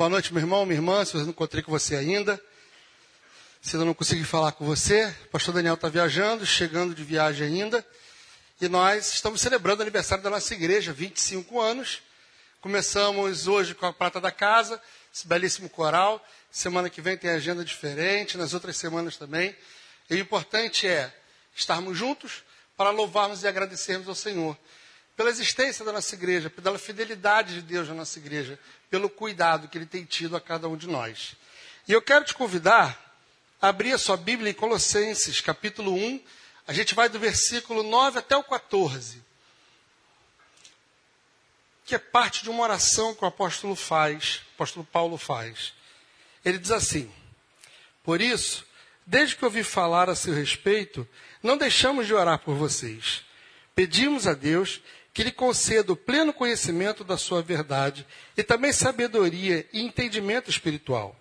Boa noite, meu irmão, minha irmã. Se eu não encontrei com você ainda, se eu não consegui falar com você, o pastor Daniel está viajando, chegando de viagem ainda. E nós estamos celebrando o aniversário da nossa igreja, 25 anos. Começamos hoje com a Prata da Casa, esse belíssimo coral. Semana que vem tem agenda diferente, nas outras semanas também. E o importante é estarmos juntos para louvarmos e agradecermos ao Senhor pela existência da nossa igreja, pela fidelidade de Deus na nossa igreja, pelo cuidado que Ele tem tido a cada um de nós. E eu quero te convidar a abrir a sua Bíblia em Colossenses, capítulo 1. A gente vai do versículo 9 até o 14. Que é parte de uma oração que o apóstolo faz, o apóstolo Paulo faz. Ele diz assim: Por isso, desde que ouvi falar a seu respeito, não deixamos de orar por vocês. Pedimos a Deus que lhe conceda o pleno conhecimento da sua verdade e também sabedoria e entendimento espiritual.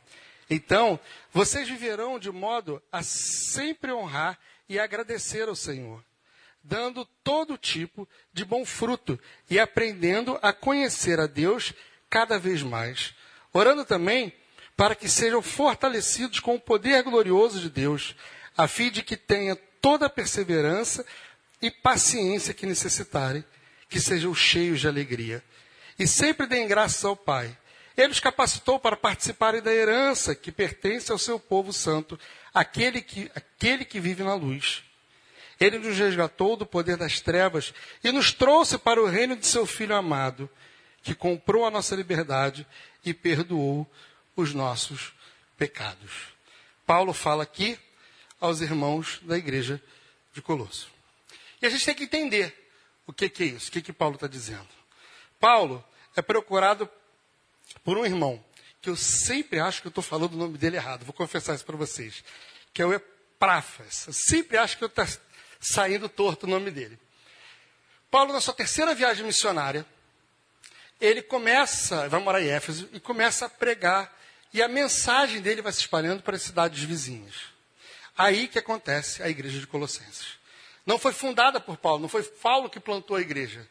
Então, vocês viverão de modo a sempre honrar e agradecer ao Senhor, dando todo tipo de bom fruto e aprendendo a conhecer a Deus cada vez mais. Orando também para que sejam fortalecidos com o poder glorioso de Deus, a fim de que tenha toda a perseverança e paciência que necessitarem que sejam cheios de alegria. E sempre deem graças ao Pai. Ele os capacitou para participarem da herança que pertence ao seu povo santo, aquele que, aquele que vive na luz. Ele nos resgatou do poder das trevas e nos trouxe para o reino de seu Filho amado, que comprou a nossa liberdade e perdoou os nossos pecados. Paulo fala aqui aos irmãos da igreja de Colosso. E a gente tem que entender o que, que é isso? O que, que Paulo está dizendo? Paulo é procurado por um irmão, que eu sempre acho que eu estou falando o nome dele errado, vou confessar isso para vocês, que é o Epráfras. Eu sempre acho que eu estou tá saindo torto o nome dele. Paulo, na sua terceira viagem missionária, ele começa, vai morar em Éfeso, e começa a pregar, e a mensagem dele vai se espalhando para as cidades vizinhas. Aí que acontece a igreja de Colossenses. Não foi fundada por Paulo, não foi Paulo que plantou a igreja,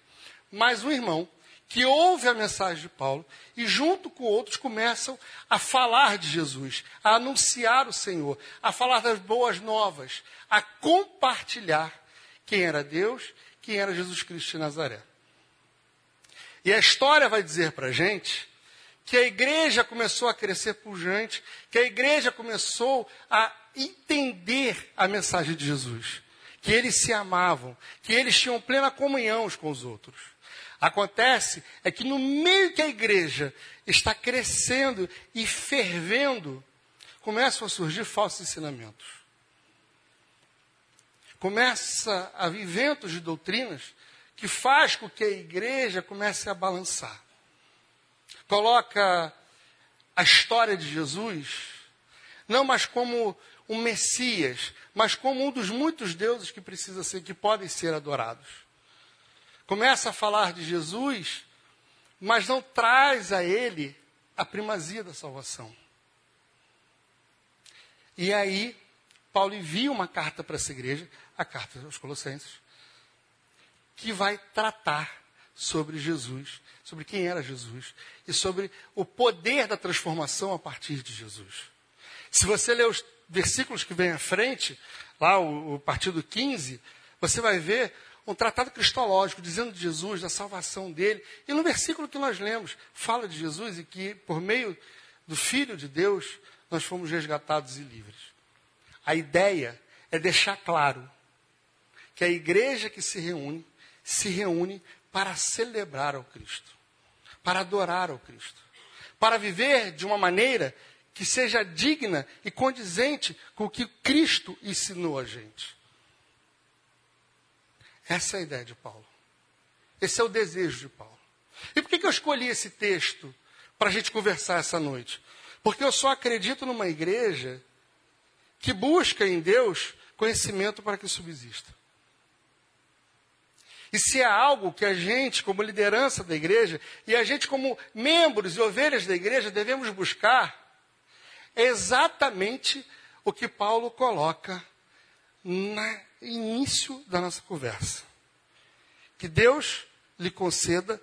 mas um irmão que ouve a mensagem de Paulo e, junto com outros, começam a falar de Jesus, a anunciar o Senhor, a falar das boas novas, a compartilhar quem era Deus, quem era Jesus Cristo de Nazaré. E a história vai dizer para a gente que a igreja começou a crescer pujante, que a igreja começou a entender a mensagem de Jesus que eles se amavam, que eles tinham plena comunhão uns com os outros. Acontece é que no meio que a igreja está crescendo e fervendo, começam a surgir falsos ensinamentos. Começa a vir ventos de doutrinas que faz com que a igreja comece a balançar. Coloca a história de Jesus não mais como um Messias, mas como um dos muitos deuses que precisa ser, que podem ser adorados. Começa a falar de Jesus, mas não traz a ele a primazia da salvação. E aí, Paulo envia uma carta para essa igreja, a carta aos Colossenses, que vai tratar sobre Jesus, sobre quem era Jesus e sobre o poder da transformação a partir de Jesus. Se você ler os versículos que vem à frente, lá o, o partido 15, você vai ver um tratado cristológico dizendo de Jesus, da salvação dele. E no versículo que nós lemos, fala de Jesus e que por meio do Filho de Deus nós fomos resgatados e livres. A ideia é deixar claro que a igreja que se reúne, se reúne para celebrar ao Cristo, para adorar ao Cristo, para viver de uma maneira que seja digna e condizente com o que Cristo ensinou a gente. Essa é a ideia de Paulo. Esse é o desejo de Paulo. E por que, que eu escolhi esse texto para a gente conversar essa noite? Porque eu só acredito numa igreja que busca em Deus conhecimento para que subsista. E se há algo que a gente, como liderança da igreja, e a gente, como membros e ovelhas da igreja, devemos buscar, é exatamente o que Paulo coloca no início da nossa conversa. Que Deus lhe conceda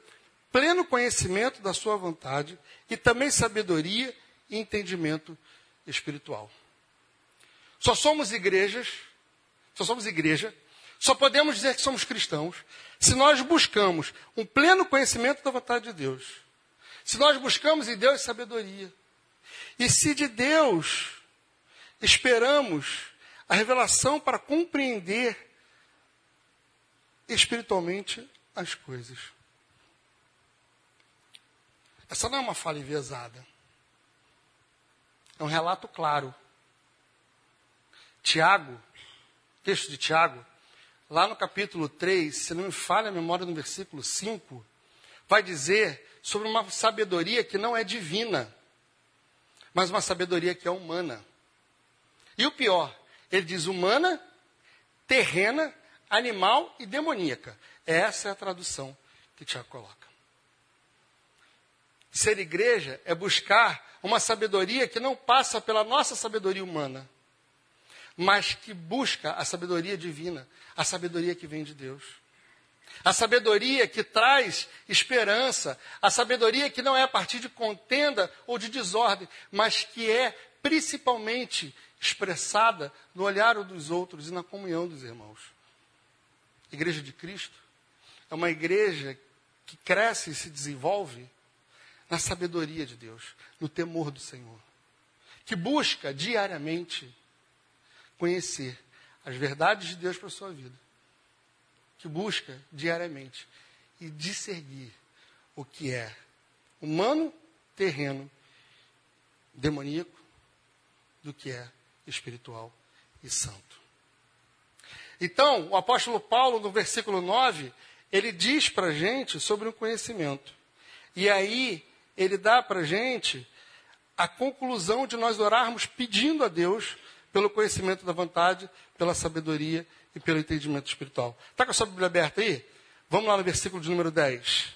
pleno conhecimento da sua vontade e também sabedoria e entendimento espiritual. Só somos igrejas, só somos igreja, só podemos dizer que somos cristãos se nós buscamos um pleno conhecimento da vontade de Deus. Se nós buscamos em Deus sabedoria. E se de Deus esperamos a revelação para compreender espiritualmente as coisas. Essa não é uma fala enviesada. É um relato claro. Tiago, texto de Tiago, lá no capítulo 3, se não me falha a memória, no versículo 5, vai dizer sobre uma sabedoria que não é divina, mas uma sabedoria que é humana. E o pior, ele diz humana, terrena, animal e demoníaca. Essa é a tradução que Tiago coloca. Ser igreja é buscar uma sabedoria que não passa pela nossa sabedoria humana, mas que busca a sabedoria divina, a sabedoria que vem de Deus. A sabedoria que traz esperança, a sabedoria que não é a partir de contenda ou de desordem, mas que é principalmente expressada no olhar dos outros e na comunhão dos irmãos. Igreja de Cristo é uma igreja que cresce e se desenvolve na sabedoria de Deus, no temor do Senhor, que busca diariamente conhecer as verdades de Deus para a sua vida, que busca diariamente e discernir o que é humano, terreno, demoníaco, do que é espiritual e santo. Então, o apóstolo Paulo, no versículo 9, ele diz para a gente sobre o conhecimento. E aí, ele dá para a gente a conclusão de nós orarmos pedindo a Deus pelo conhecimento da vontade, pela sabedoria e pelo entendimento espiritual. Está com a sua Bíblia aberta aí? Vamos lá no versículo de número 10.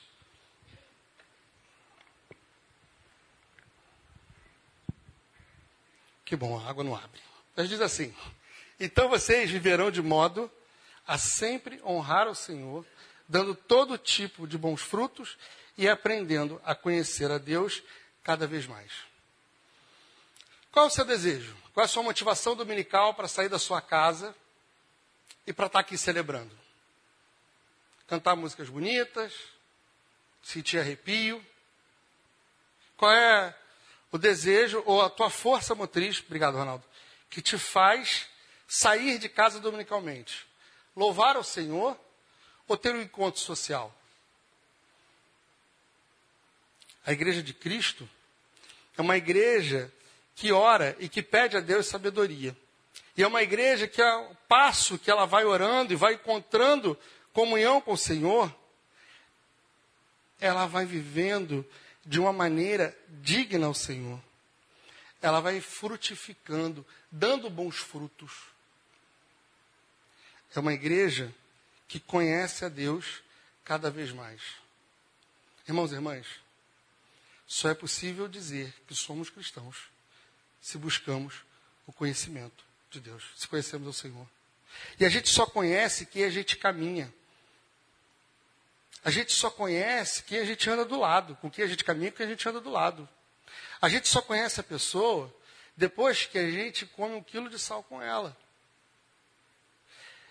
Que bom, a água não abre. Mas diz assim: Então vocês viverão de modo a sempre honrar o Senhor, dando todo tipo de bons frutos e aprendendo a conhecer a Deus cada vez mais. Qual é o seu desejo? Qual é a sua motivação dominical para sair da sua casa e para estar aqui celebrando? Cantar músicas bonitas, sentir arrepio? Qual é o desejo ou a tua força motriz, obrigado Ronaldo, que te faz sair de casa dominicalmente? Louvar ao Senhor ou ter um encontro social? A igreja de Cristo é uma igreja que ora e que pede a Deus sabedoria. E é uma igreja que, ao passo que ela vai orando e vai encontrando comunhão com o Senhor, ela vai vivendo de uma maneira digna ao Senhor. Ela vai frutificando, dando bons frutos. É uma igreja que conhece a Deus cada vez mais. Irmãos e irmãs, só é possível dizer que somos cristãos se buscamos o conhecimento de Deus, se conhecemos o Senhor. E a gente só conhece quem a gente caminha. A gente só conhece quem a gente anda do lado, com quem a gente caminha, com quem a gente anda do lado. A gente só conhece a pessoa depois que a gente come um quilo de sal com ela.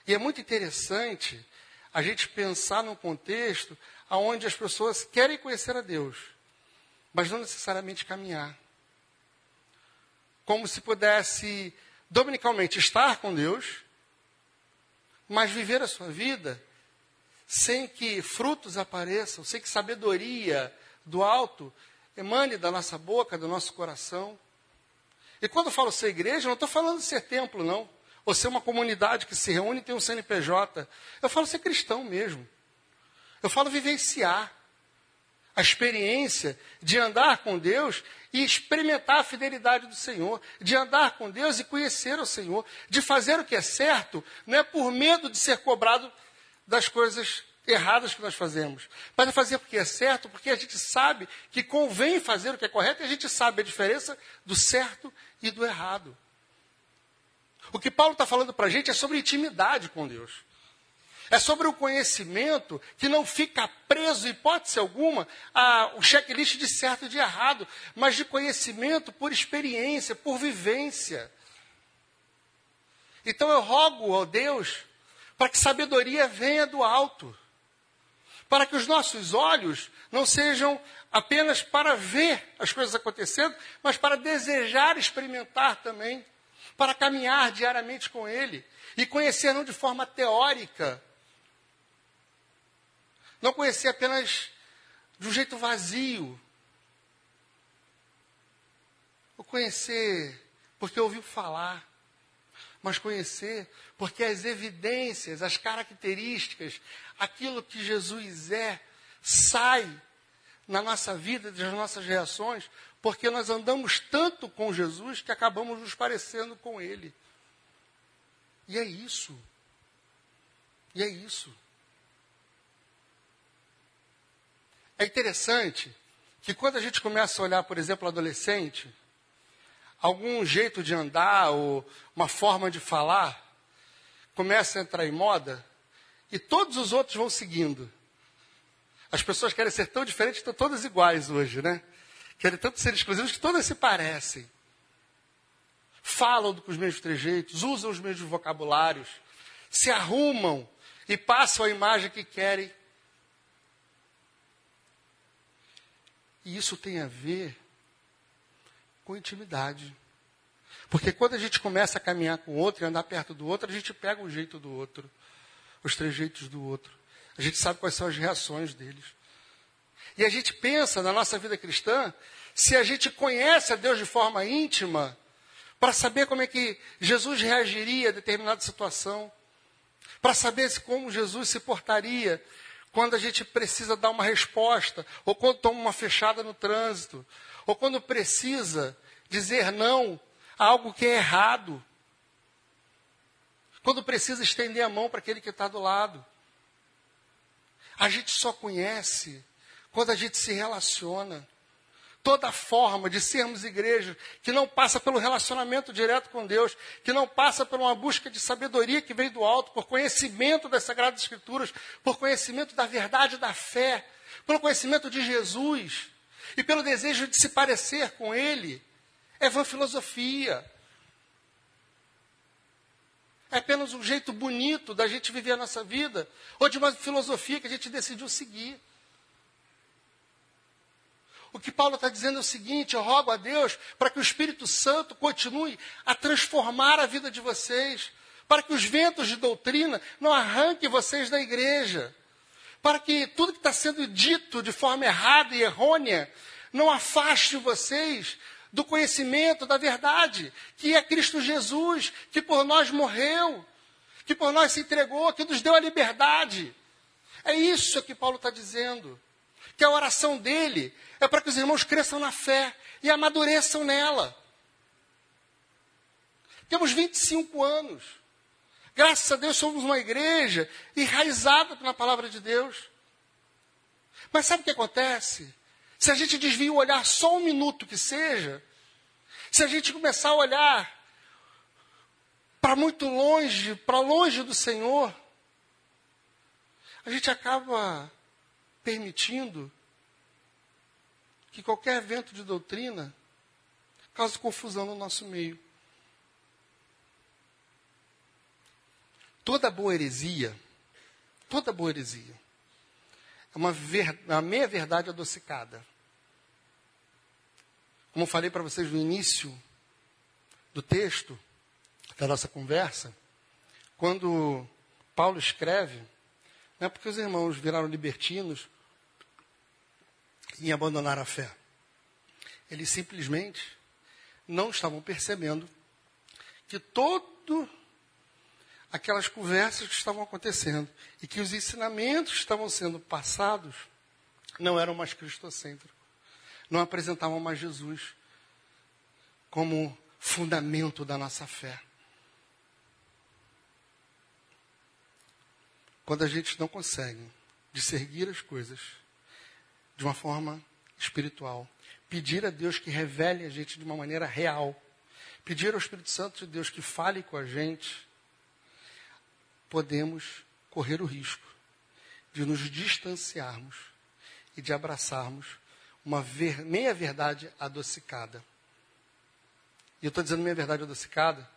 E é muito interessante a gente pensar num contexto onde as pessoas querem conhecer a Deus, mas não necessariamente caminhar. Como se pudesse dominicalmente estar com Deus, mas viver a sua vida sem que frutos apareçam, sem que sabedoria do alto emane da nossa boca, do nosso coração. E quando eu falo ser igreja, não estou falando de ser templo, não. Ou ser uma comunidade que se reúne e tem um CNPJ. Eu falo ser cristão mesmo. Eu falo vivenciar a experiência de andar com Deus e experimentar a fidelidade do Senhor, de andar com Deus e conhecer o Senhor, de fazer o que é certo, não é por medo de ser cobrado das coisas erradas que nós fazemos, mas é fazer porque é certo, porque a gente sabe que convém fazer o que é correto e a gente sabe a diferença do certo e do errado. O que Paulo está falando para a gente é sobre intimidade com Deus. É sobre o conhecimento que não fica preso, hipótese alguma, ao checklist de certo e de errado, mas de conhecimento por experiência, por vivência. Então eu rogo ao Deus para que sabedoria venha do alto, para que os nossos olhos não sejam apenas para ver as coisas acontecendo, mas para desejar experimentar também, para caminhar diariamente com Ele e conhecer não de forma teórica, não conhecer apenas de um jeito vazio, ou conhecer porque ouviu falar, mas conhecer porque as evidências, as características, aquilo que Jesus é, sai na nossa vida, das nossas reações, porque nós andamos tanto com Jesus que acabamos nos parecendo com Ele. E é isso. E é isso. É interessante que quando a gente começa a olhar, por exemplo, o adolescente, algum jeito de andar ou uma forma de falar começa a entrar em moda e todos os outros vão seguindo. As pessoas querem ser tão diferentes, estão todas iguais hoje, né? Querem tanto ser exclusivos que todas se parecem. Falam com os mesmos trejeitos, usam os mesmos vocabulários, se arrumam e passam a imagem que querem. E isso tem a ver com intimidade. Porque quando a gente começa a caminhar com o outro e andar perto do outro, a gente pega o jeito do outro, os trejeitos do outro. A gente sabe quais são as reações deles. E a gente pensa na nossa vida cristã, se a gente conhece a Deus de forma íntima, para saber como é que Jesus reagiria a determinada situação, para saber como Jesus se portaria quando a gente precisa dar uma resposta, ou quando toma uma fechada no trânsito, ou quando precisa dizer não a algo que é errado, quando precisa estender a mão para aquele que está do lado. A gente só conhece quando a gente se relaciona. Toda forma de sermos igreja que não passa pelo relacionamento direto com Deus, que não passa por uma busca de sabedoria que vem do alto, por conhecimento das Sagradas Escrituras, por conhecimento da verdade da fé, pelo conhecimento de Jesus e pelo desejo de se parecer com Ele, é vã filosofia. É apenas um jeito bonito da gente viver a nossa vida, ou de uma filosofia que a gente decidiu seguir. O que Paulo está dizendo é o seguinte: eu rogo a Deus para que o Espírito Santo continue a transformar a vida de vocês, para que os ventos de doutrina não arranquem vocês da igreja, para que tudo que está sendo dito de forma errada e errônea não afaste vocês do conhecimento da verdade, que é Cristo Jesus, que por nós morreu, que por nós se entregou, que nos deu a liberdade. É isso que Paulo está dizendo. Que a oração dele é para que os irmãos cresçam na fé e amadureçam nela. Temos 25 anos. Graças a Deus somos uma igreja enraizada na palavra de Deus. Mas sabe o que acontece? Se a gente desvia o olhar só um minuto que seja, se a gente começar a olhar para muito longe, para longe do Senhor, a gente acaba permitindo que qualquer evento de doutrina cause confusão no nosso meio. Toda boa heresia, toda boa heresia, é uma, ver, uma meia verdade adocicada. Como falei para vocês no início do texto da nossa conversa, quando Paulo escreve, não é porque os irmãos viraram libertinos e abandonaram a fé. Eles simplesmente não estavam percebendo que todo aquelas conversas que estavam acontecendo e que os ensinamentos que estavam sendo passados não eram mais cristocêntricos, não apresentavam mais Jesus como fundamento da nossa fé. Quando a gente não consegue discernir as coisas de uma forma espiritual, pedir a Deus que revele a gente de uma maneira real, pedir ao Espírito Santo de Deus que fale com a gente, podemos correr o risco de nos distanciarmos e de abraçarmos uma ver, meia verdade adocicada. E eu estou dizendo meia verdade adocicada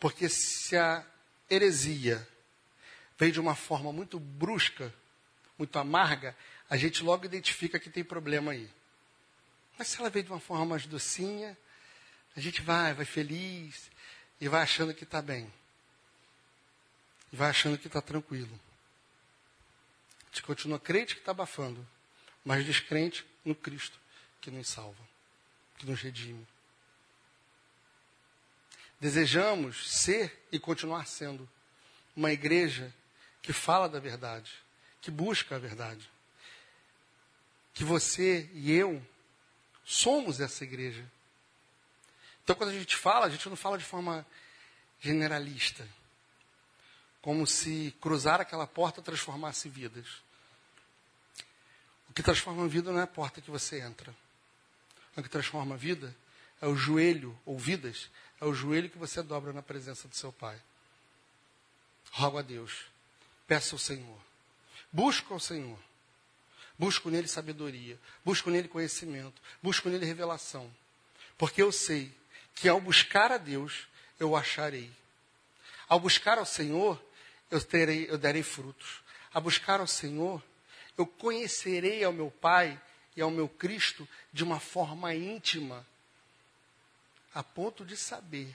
porque se a heresia veio de uma forma muito brusca, muito amarga, a gente logo identifica que tem problema aí. Mas se ela veio de uma forma mais docinha, a gente vai, vai feliz e vai achando que está bem. E vai achando que está tranquilo. A gente continua crente que está abafando, mas descrente no Cristo que nos salva, que nos redime. Desejamos ser e continuar sendo uma igreja que fala da verdade, que busca a verdade. Que você e eu somos essa igreja. Então, quando a gente fala, a gente não fala de forma generalista, como se cruzar aquela porta transformasse vidas. O que transforma a vida não é a porta que você entra. O que transforma a vida é o joelho, ou vidas, é o joelho que você dobra na presença do seu Pai. Rogo a Deus, peça ao Senhor, busca ao Senhor, busco nele sabedoria, busco nele conhecimento, busco nele revelação, porque eu sei que ao buscar a Deus, eu acharei. Ao buscar ao Senhor, eu, terei, eu darei frutos. A buscar ao Senhor, eu conhecerei ao meu Pai e ao meu Cristo de uma forma íntima, a ponto de saber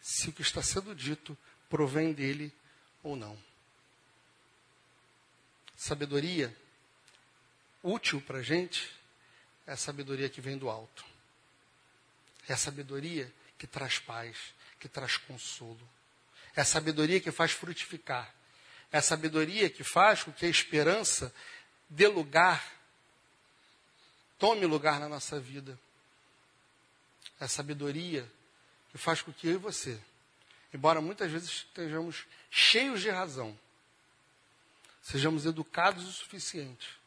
se o que está sendo dito provém dele ou não. Sabedoria útil para a gente é a sabedoria que vem do alto. É a sabedoria que traz paz, que traz consolo. É a sabedoria que faz frutificar. É a sabedoria que faz com que a esperança dê lugar, tome lugar na nossa vida. É a sabedoria que faz com que eu e você, embora muitas vezes estejamos cheios de razão, sejamos educados o suficiente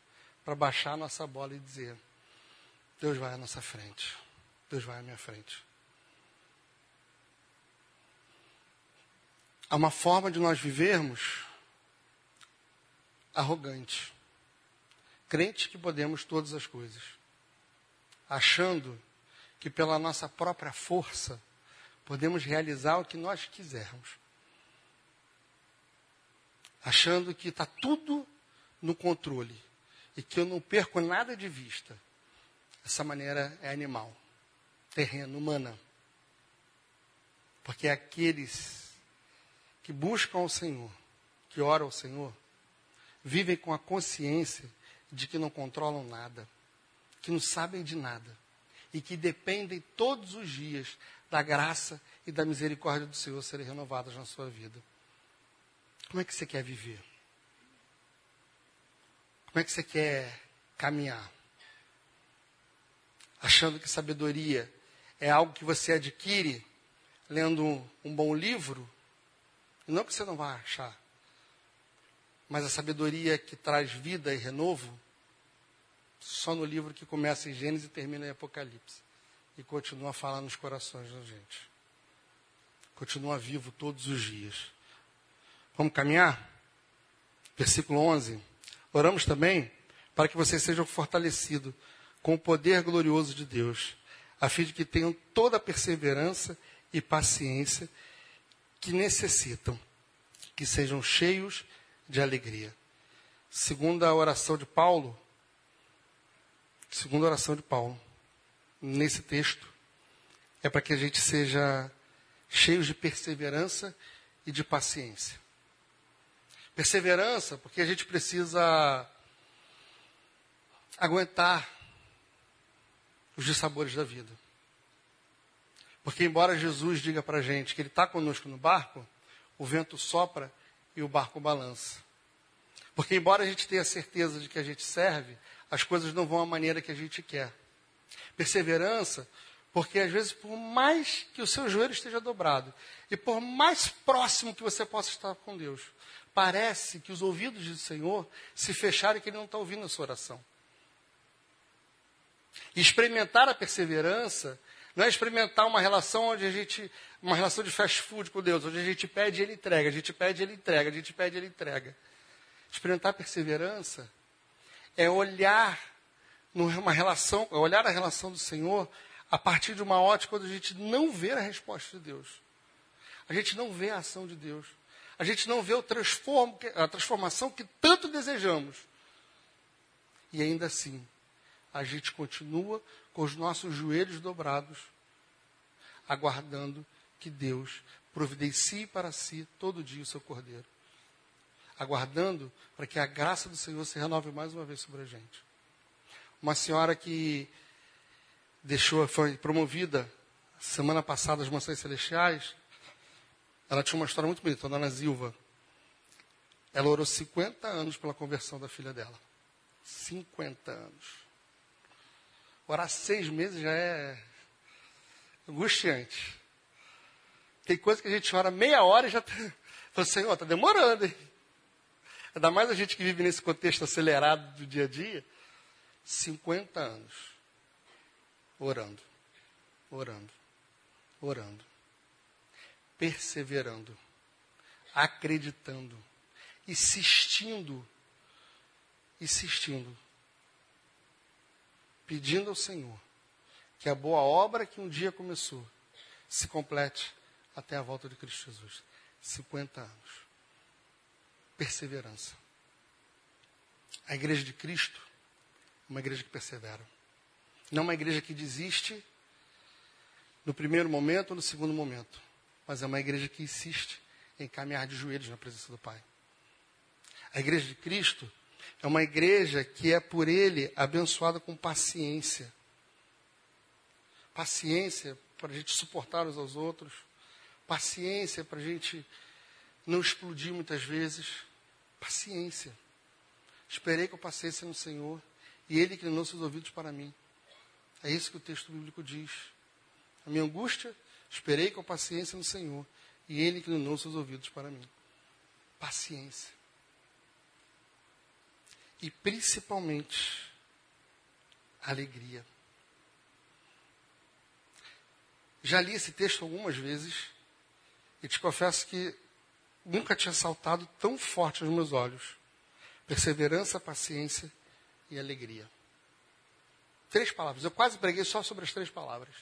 para baixar a nossa bola e dizer: Deus vai à nossa frente. Deus vai à minha frente. Há uma forma de nós vivermos arrogante, crente que podemos todas as coisas, achando que pela nossa própria força podemos realizar o que nós quisermos, achando que está tudo no controle e que eu não perco nada de vista. Essa maneira é animal terreno, humana. Porque aqueles que buscam o Senhor, que oram ao Senhor, vivem com a consciência de que não controlam nada, que não sabem de nada e que dependem todos os dias da graça e da misericórdia do Senhor serem renovadas na sua vida. Como é que você quer viver? Como é que você quer caminhar? Achando que sabedoria é algo que você adquire lendo um, bom livro, não que você não vai achar, mas a sabedoria que traz vida e renovo, só no livro que começa em Gênesis e termina em Apocalipse. E continua a falar nos corações da gente. Continua vivo todos os dias. Vamos caminhar? Versículo 11. Oramos também para que vocês sejam fortalecidos com o poder glorioso de Deus a fim de que tenham toda a perseverança e paciência que necessitam, que sejam cheios de alegria. Segundo a oração de Paulo, segunda oração de Paulo, nesse texto, é para que a gente seja cheios de perseverança e de paciência. Perseverança, porque a gente precisa aguentar os dissabores da vida. Porque, embora Jesus diga para a gente que Ele está conosco no barco, o vento sopra e o barco balança. Porque, embora a gente tenha certeza de que a gente serve, as coisas não vão à maneira que a gente quer. Perseverança, porque às vezes, por mais que o seu joelho esteja dobrado, e por mais próximo que você possa estar com Deus, parece que os ouvidos do Senhor se fecharam e que Ele não está ouvindo a sua oração. E experimentar a perseverança não é experimentar uma relação onde a gente, uma relação de fast food com Deus, onde a gente pede e ele entrega, a gente pede e ele entrega, a gente pede e ele entrega. Experimentar perseverança é olhar numa relação, é olhar a relação do Senhor a partir de uma ótica quando a gente não vê a resposta de Deus. A gente não vê a ação de Deus. A gente não vê a transformação que tanto desejamos. E ainda assim, a gente continua com os nossos joelhos dobrados, aguardando que Deus providencie para si todo dia o seu cordeiro. Aguardando para que a graça do Senhor se renove mais uma vez sobre a gente. Uma senhora que deixou, foi promovida semana passada às Mansões Celestiais, ela tinha uma história muito bonita, a dona Zilva. Ela orou 50 anos pela conversão da filha dela. 50 anos. Orar seis meses já é angustiante. Tem coisa que a gente ora meia hora e já está. Senhor, está demorando, hein? Ainda mais a gente que vive nesse contexto acelerado do dia a dia. 50 anos. Orando, orando, orando. Perseverando, acreditando, insistindo, insistindo pedindo ao Senhor que a boa obra que um dia começou se complete até a volta de Cristo Jesus. 50 anos. Perseverança. A igreja de Cristo é uma igreja que persevera. Não uma igreja que desiste no primeiro momento ou no segundo momento, mas é uma igreja que insiste em caminhar de joelhos na presença do Pai. A igreja de Cristo é uma igreja que é por ele abençoada com paciência. Paciência para a gente suportar uns aos outros. Paciência para a gente não explodir muitas vezes. Paciência. Esperei com paciência no Senhor e Ele inclinou seus ouvidos para mim. É isso que o texto bíblico diz. A minha angústia, esperei com paciência no Senhor e Ele inclinou seus ouvidos para mim. Paciência e principalmente alegria. Já li esse texto algumas vezes e te confesso que nunca tinha saltado tão forte aos meus olhos. Perseverança, paciência e alegria. Três palavras. Eu quase preguei só sobre as três palavras.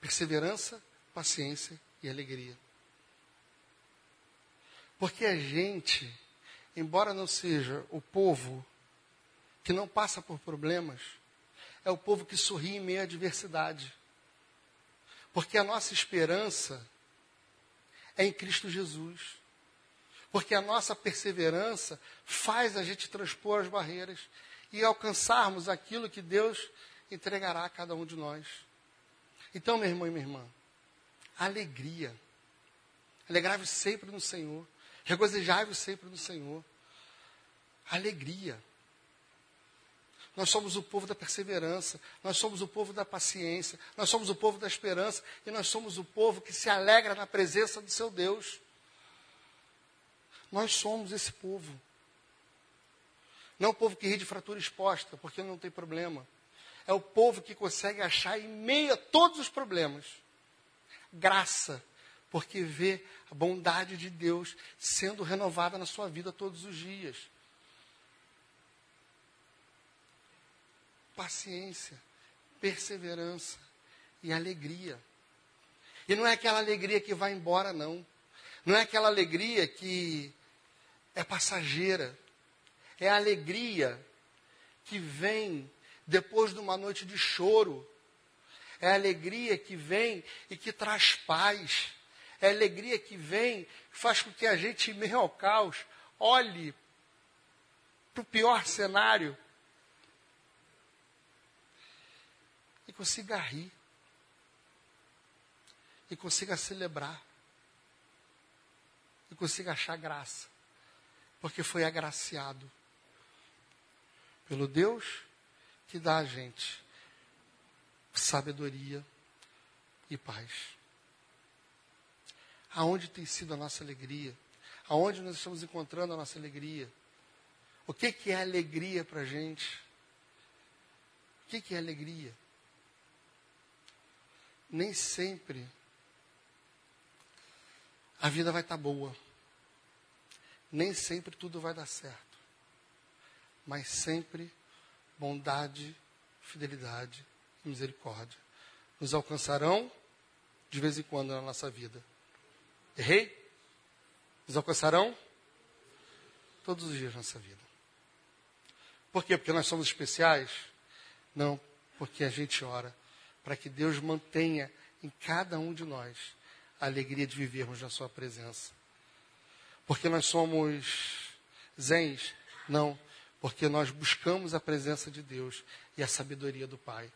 Perseverança, paciência e alegria. Porque a gente embora não seja o povo que não passa por problemas, é o povo que sorri em meio à adversidade. Porque a nossa esperança é em Cristo Jesus. Porque a nossa perseverança faz a gente transpor as barreiras e alcançarmos aquilo que Deus entregará a cada um de nós. Então, meu irmão e minha irmã, alegria. Alegrai-vos sempre no Senhor. Regozijai-vos sempre no Senhor. Alegria. Nós somos o povo da perseverança, nós somos o povo da paciência, nós somos o povo da esperança e nós somos o povo que se alegra na presença do seu Deus. Nós somos esse povo. Não o povo que ri de fratura exposta, porque não tem problema. É o povo que consegue achar em meio a todos os problemas graça porque vê a bondade de Deus sendo renovada na sua vida todos os dias. Paciência, perseverança e alegria. E não é aquela alegria que vai embora, não. Não é aquela alegria que é passageira. É a alegria que vem depois de uma noite de choro. É alegria que vem e que traz paz é alegria que vem, faz com que a gente, em meio ao caos, olhe para o pior cenário e consiga rir, e consiga celebrar, e consiga achar graça, porque foi agraciado pelo Deus que dá a gente sabedoria e paz. Aonde tem sido a nossa alegria? Aonde nós estamos encontrando a nossa alegria? O que, que é alegria para a gente? O que, que é alegria? Nem sempre a vida vai estar tá boa. nem sempre tudo vai dar certo, mas sempre bondade, fidelidade e misericórdia nos alcançarão de vez em quando na nossa vida. Errei? Nos alcançarão todos os dias na nossa vida. Por quê? Porque nós somos especiais? Não, porque a gente ora para que Deus mantenha em cada um de nós a alegria de vivermos na Sua presença. Porque nós somos zens? Não, porque nós buscamos a presença de Deus e a sabedoria do Pai.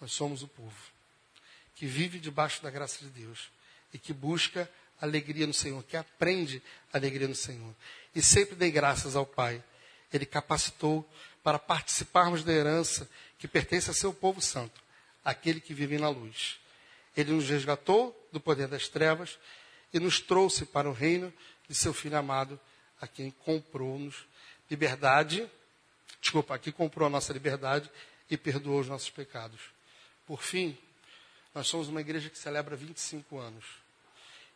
Nós somos o povo que vive debaixo da graça de Deus e que busca alegria no Senhor, que aprende alegria no Senhor. E sempre dei graças ao Pai. Ele capacitou para participarmos da herança que pertence a seu povo santo, aquele que vive na luz. Ele nos resgatou do poder das trevas e nos trouxe para o reino de seu Filho amado, a quem comprou-nos liberdade, desculpa, aqui comprou a nossa liberdade e perdoou os nossos pecados. Por fim, nós somos uma igreja que celebra 25 anos.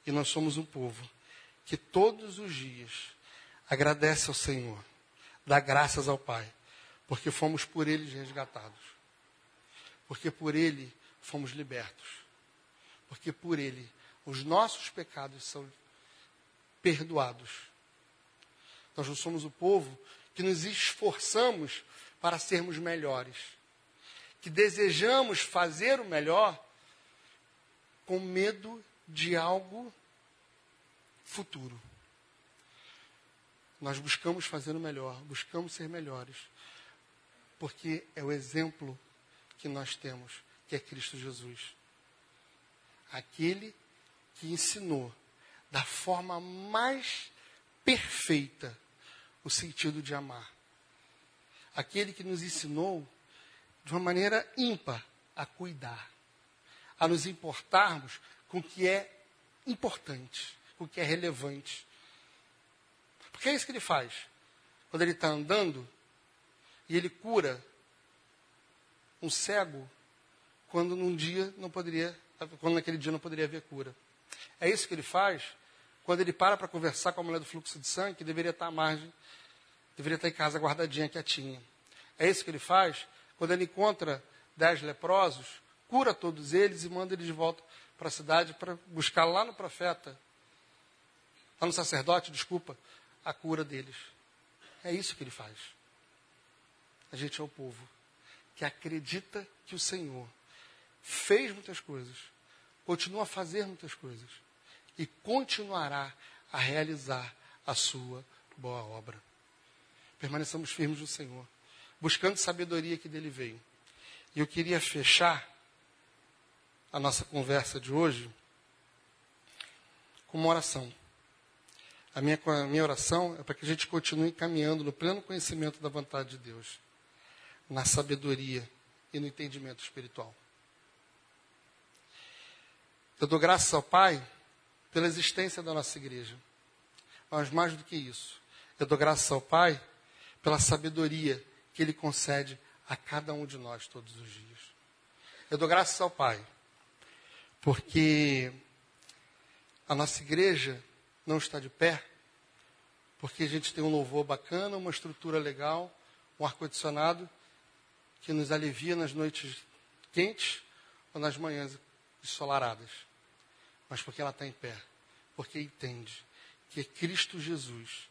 E nós somos um povo que todos os dias agradece ao Senhor, dá graças ao Pai, porque fomos por Ele resgatados. Porque por Ele fomos libertos. Porque por Ele os nossos pecados são perdoados. Nós não somos o povo que nos esforçamos para sermos melhores, que desejamos fazer o melhor com medo de algo futuro. Nós buscamos fazer o melhor, buscamos ser melhores, porque é o exemplo que nós temos, que é Cristo Jesus. Aquele que ensinou da forma mais perfeita o sentido de amar. Aquele que nos ensinou de uma maneira ímpar a cuidar, a nos importarmos com o que é importante, com o que é relevante. Porque é isso que ele faz. Quando ele está andando e ele cura um cego quando num dia não poderia, quando naquele dia não poderia haver cura. É isso que ele faz quando ele para para conversar com a mulher do fluxo de sangue, que deveria estar à margem, deveria estar em casa guardadinha, quietinha. É isso que ele faz quando ele encontra dez leprosos, cura todos eles e manda eles de volta para a cidade para buscar lá no profeta, lá no sacerdote, desculpa, a cura deles. É isso que ele faz. A gente é o povo que acredita que o Senhor fez muitas coisas, continua a fazer muitas coisas e continuará a realizar a sua boa obra. Permaneçamos firmes no Senhor buscando sabedoria que dele veio. E eu queria fechar a nossa conversa de hoje com uma oração. A minha, a minha oração é para que a gente continue caminhando no pleno conhecimento da vontade de Deus, na sabedoria e no entendimento espiritual. Eu dou graças ao Pai pela existência da nossa igreja. Mas mais do que isso, eu dou graças ao Pai pela sabedoria que Ele concede a cada um de nós todos os dias. Eu dou graças ao Pai, porque a nossa igreja não está de pé, porque a gente tem um louvor bacana, uma estrutura legal, um ar-condicionado que nos alivia nas noites quentes ou nas manhãs ensolaradas, mas porque ela está em pé, porque entende que é Cristo Jesus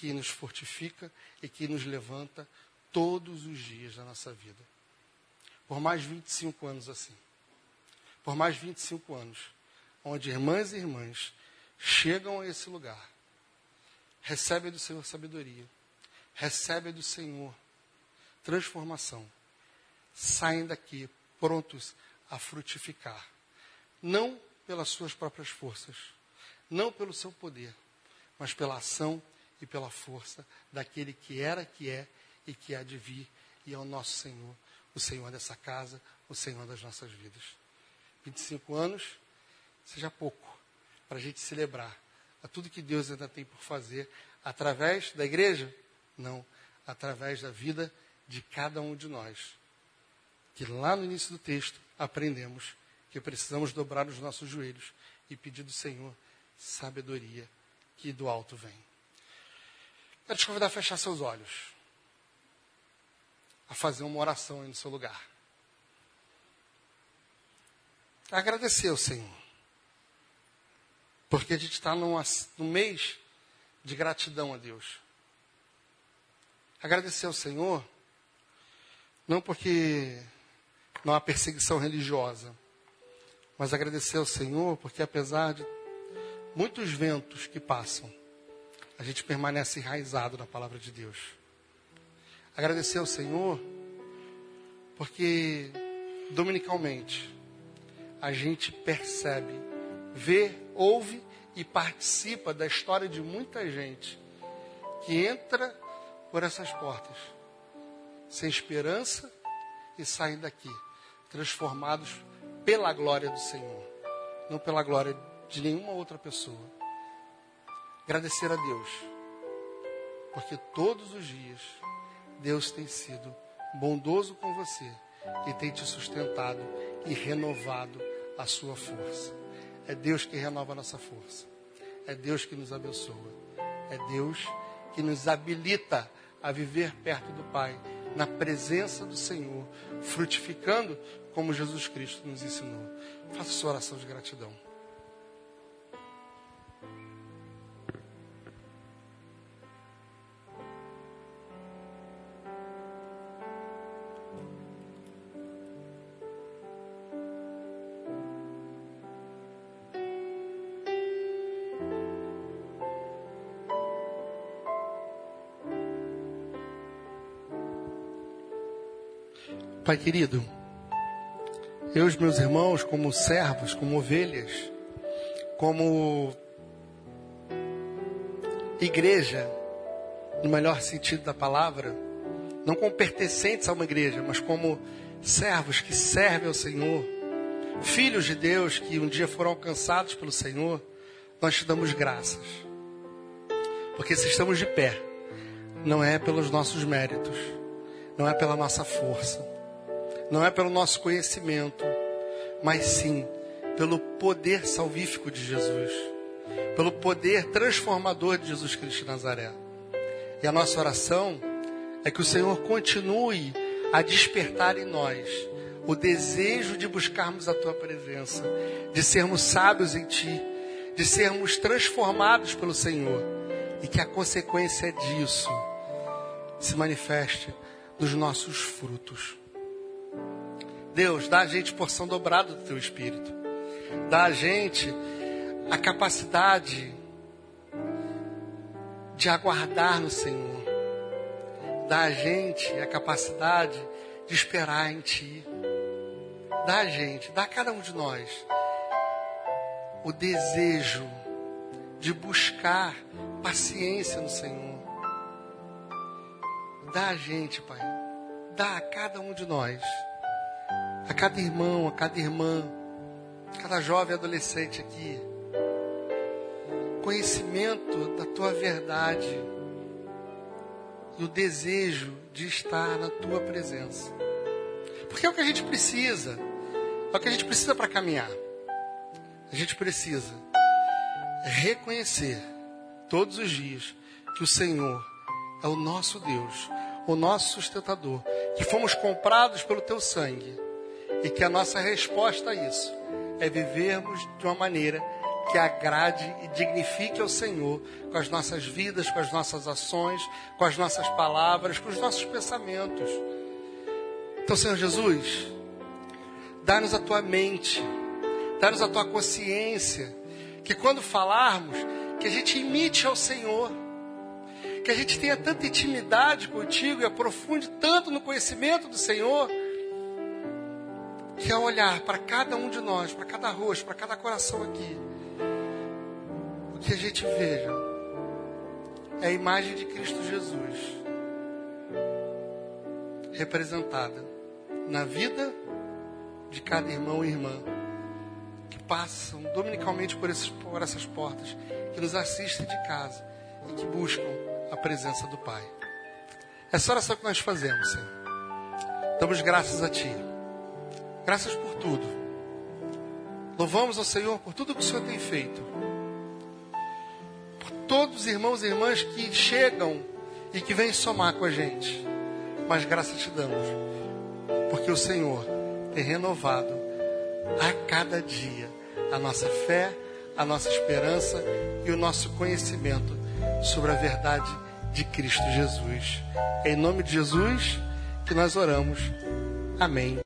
que nos fortifica e que nos levanta todos os dias da nossa vida. Por mais 25 anos assim. Por mais 25 anos. Onde irmãs e irmãs chegam a esse lugar, recebem do Senhor sabedoria, recebem do Senhor transformação, saem daqui prontos a frutificar. Não pelas suas próprias forças, não pelo seu poder, mas pela ação e pela força daquele que era, que é e que há de vir, e é o nosso Senhor, o Senhor dessa casa, o Senhor das nossas vidas. 25 anos, seja pouco, para a gente celebrar a tudo que Deus ainda tem por fazer, através da igreja? Não, através da vida de cada um de nós. Que lá no início do texto aprendemos que precisamos dobrar os nossos joelhos e pedir do Senhor sabedoria que do alto vem. Quero te convidar a fechar seus olhos, a fazer uma oração aí no seu lugar. Agradecer ao Senhor, porque a gente está num mês de gratidão a Deus. Agradecer ao Senhor, não porque não há perseguição religiosa, mas agradecer ao Senhor porque apesar de muitos ventos que passam, a gente permanece enraizado na palavra de Deus. Agradecer ao Senhor porque dominicalmente a gente percebe, vê, ouve e participa da história de muita gente que entra por essas portas sem esperança e saem daqui transformados pela glória do Senhor, não pela glória de nenhuma outra pessoa. Agradecer a Deus, porque todos os dias Deus tem sido bondoso com você e tem te sustentado e renovado a sua força. É Deus que renova a nossa força. É Deus que nos abençoa. É Deus que nos habilita a viver perto do Pai, na presença do Senhor, frutificando como Jesus Cristo nos ensinou. Faça sua oração de gratidão. Pai querido, eu e os meus irmãos, como servos, como ovelhas, como igreja, no melhor sentido da palavra, não como pertencentes a uma igreja, mas como servos que servem ao Senhor, filhos de Deus que um dia foram alcançados pelo Senhor, nós te damos graças. Porque se estamos de pé, não é pelos nossos méritos, não é pela nossa força não é pelo nosso conhecimento, mas sim pelo poder salvífico de Jesus, pelo poder transformador de Jesus Cristo de Nazaré. E a nossa oração é que o Senhor continue a despertar em nós o desejo de buscarmos a tua presença, de sermos sábios em ti, de sermos transformados pelo Senhor e que a consequência disso se manifeste nos nossos frutos. Deus, dá a gente porção dobrada do teu espírito. Dá a gente a capacidade de aguardar no Senhor. Dá a gente a capacidade de esperar em Ti. Dá a gente, dá a cada um de nós o desejo de buscar paciência no Senhor. Dá a gente, Pai, dá a cada um de nós a cada irmão, a cada irmã, a cada jovem adolescente aqui, conhecimento da tua verdade e o desejo de estar na tua presença. Porque é o que a gente precisa, é o que a gente precisa para caminhar. A gente precisa reconhecer todos os dias que o Senhor é o nosso Deus, o nosso sustentador, que fomos comprados pelo teu sangue e que a nossa resposta a isso é vivermos de uma maneira que agrade e dignifique ao Senhor com as nossas vidas, com as nossas ações, com as nossas palavras, com os nossos pensamentos. Então, Senhor Jesus, dá-nos a tua mente, dá-nos a tua consciência, que quando falarmos, que a gente imite ao Senhor, que a gente tenha tanta intimidade contigo e aprofunde tanto no conhecimento do Senhor que ao olhar para cada um de nós, para cada rosto, para cada coração aqui, o que a gente veja é a imagem de Cristo Jesus representada na vida de cada irmão e irmã que passam dominicalmente por, esses, por essas portas, que nos assistem de casa e que buscam a presença do Pai. Essa oração que nós fazemos, Senhor. Damos graças a Ti. Graças por tudo. Louvamos ao Senhor por tudo que o Senhor tem feito. Por todos os irmãos e irmãs que chegam e que vêm somar com a gente. Mas graças te damos, porque o Senhor tem renovado a cada dia a nossa fé, a nossa esperança e o nosso conhecimento sobre a verdade de Cristo Jesus. Em nome de Jesus que nós oramos. Amém.